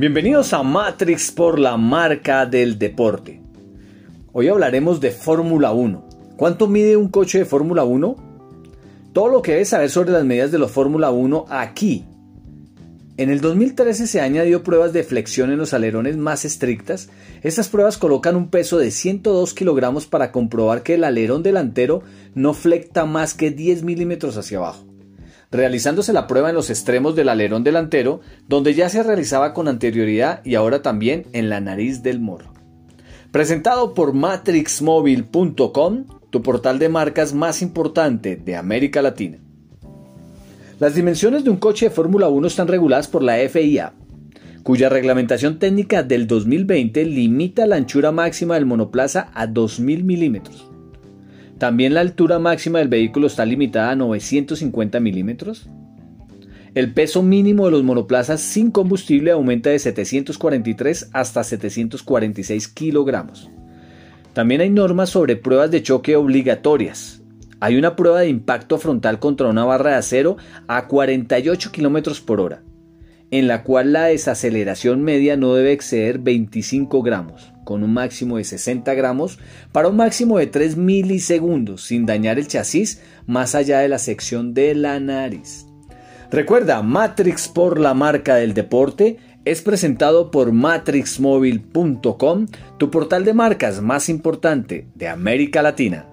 Bienvenidos a Matrix por la marca del deporte. Hoy hablaremos de Fórmula 1. ¿Cuánto mide un coche de Fórmula 1? Todo lo que debes saber sobre las medidas de los Fórmula 1 aquí. En el 2013 se añadió pruebas de flexión en los alerones más estrictas. Estas pruebas colocan un peso de 102 kilogramos para comprobar que el alerón delantero no flecta más que 10 milímetros hacia abajo realizándose la prueba en los extremos del alerón delantero, donde ya se realizaba con anterioridad y ahora también en la nariz del morro. Presentado por matrixmobile.com, tu portal de marcas más importante de América Latina. Las dimensiones de un coche de Fórmula 1 están reguladas por la FIA, cuya reglamentación técnica del 2020 limita la anchura máxima del monoplaza a 2.000 milímetros. También la altura máxima del vehículo está limitada a 950 milímetros. El peso mínimo de los monoplazas sin combustible aumenta de 743 hasta 746 kilogramos. También hay normas sobre pruebas de choque obligatorias. Hay una prueba de impacto frontal contra una barra de acero a 48 kilómetros por hora, en la cual la desaceleración media no debe exceder 25 gramos con un máximo de 60 gramos para un máximo de 3 milisegundos sin dañar el chasis más allá de la sección de la nariz. Recuerda, Matrix por la marca del deporte es presentado por matrixmobile.com, tu portal de marcas más importante de América Latina.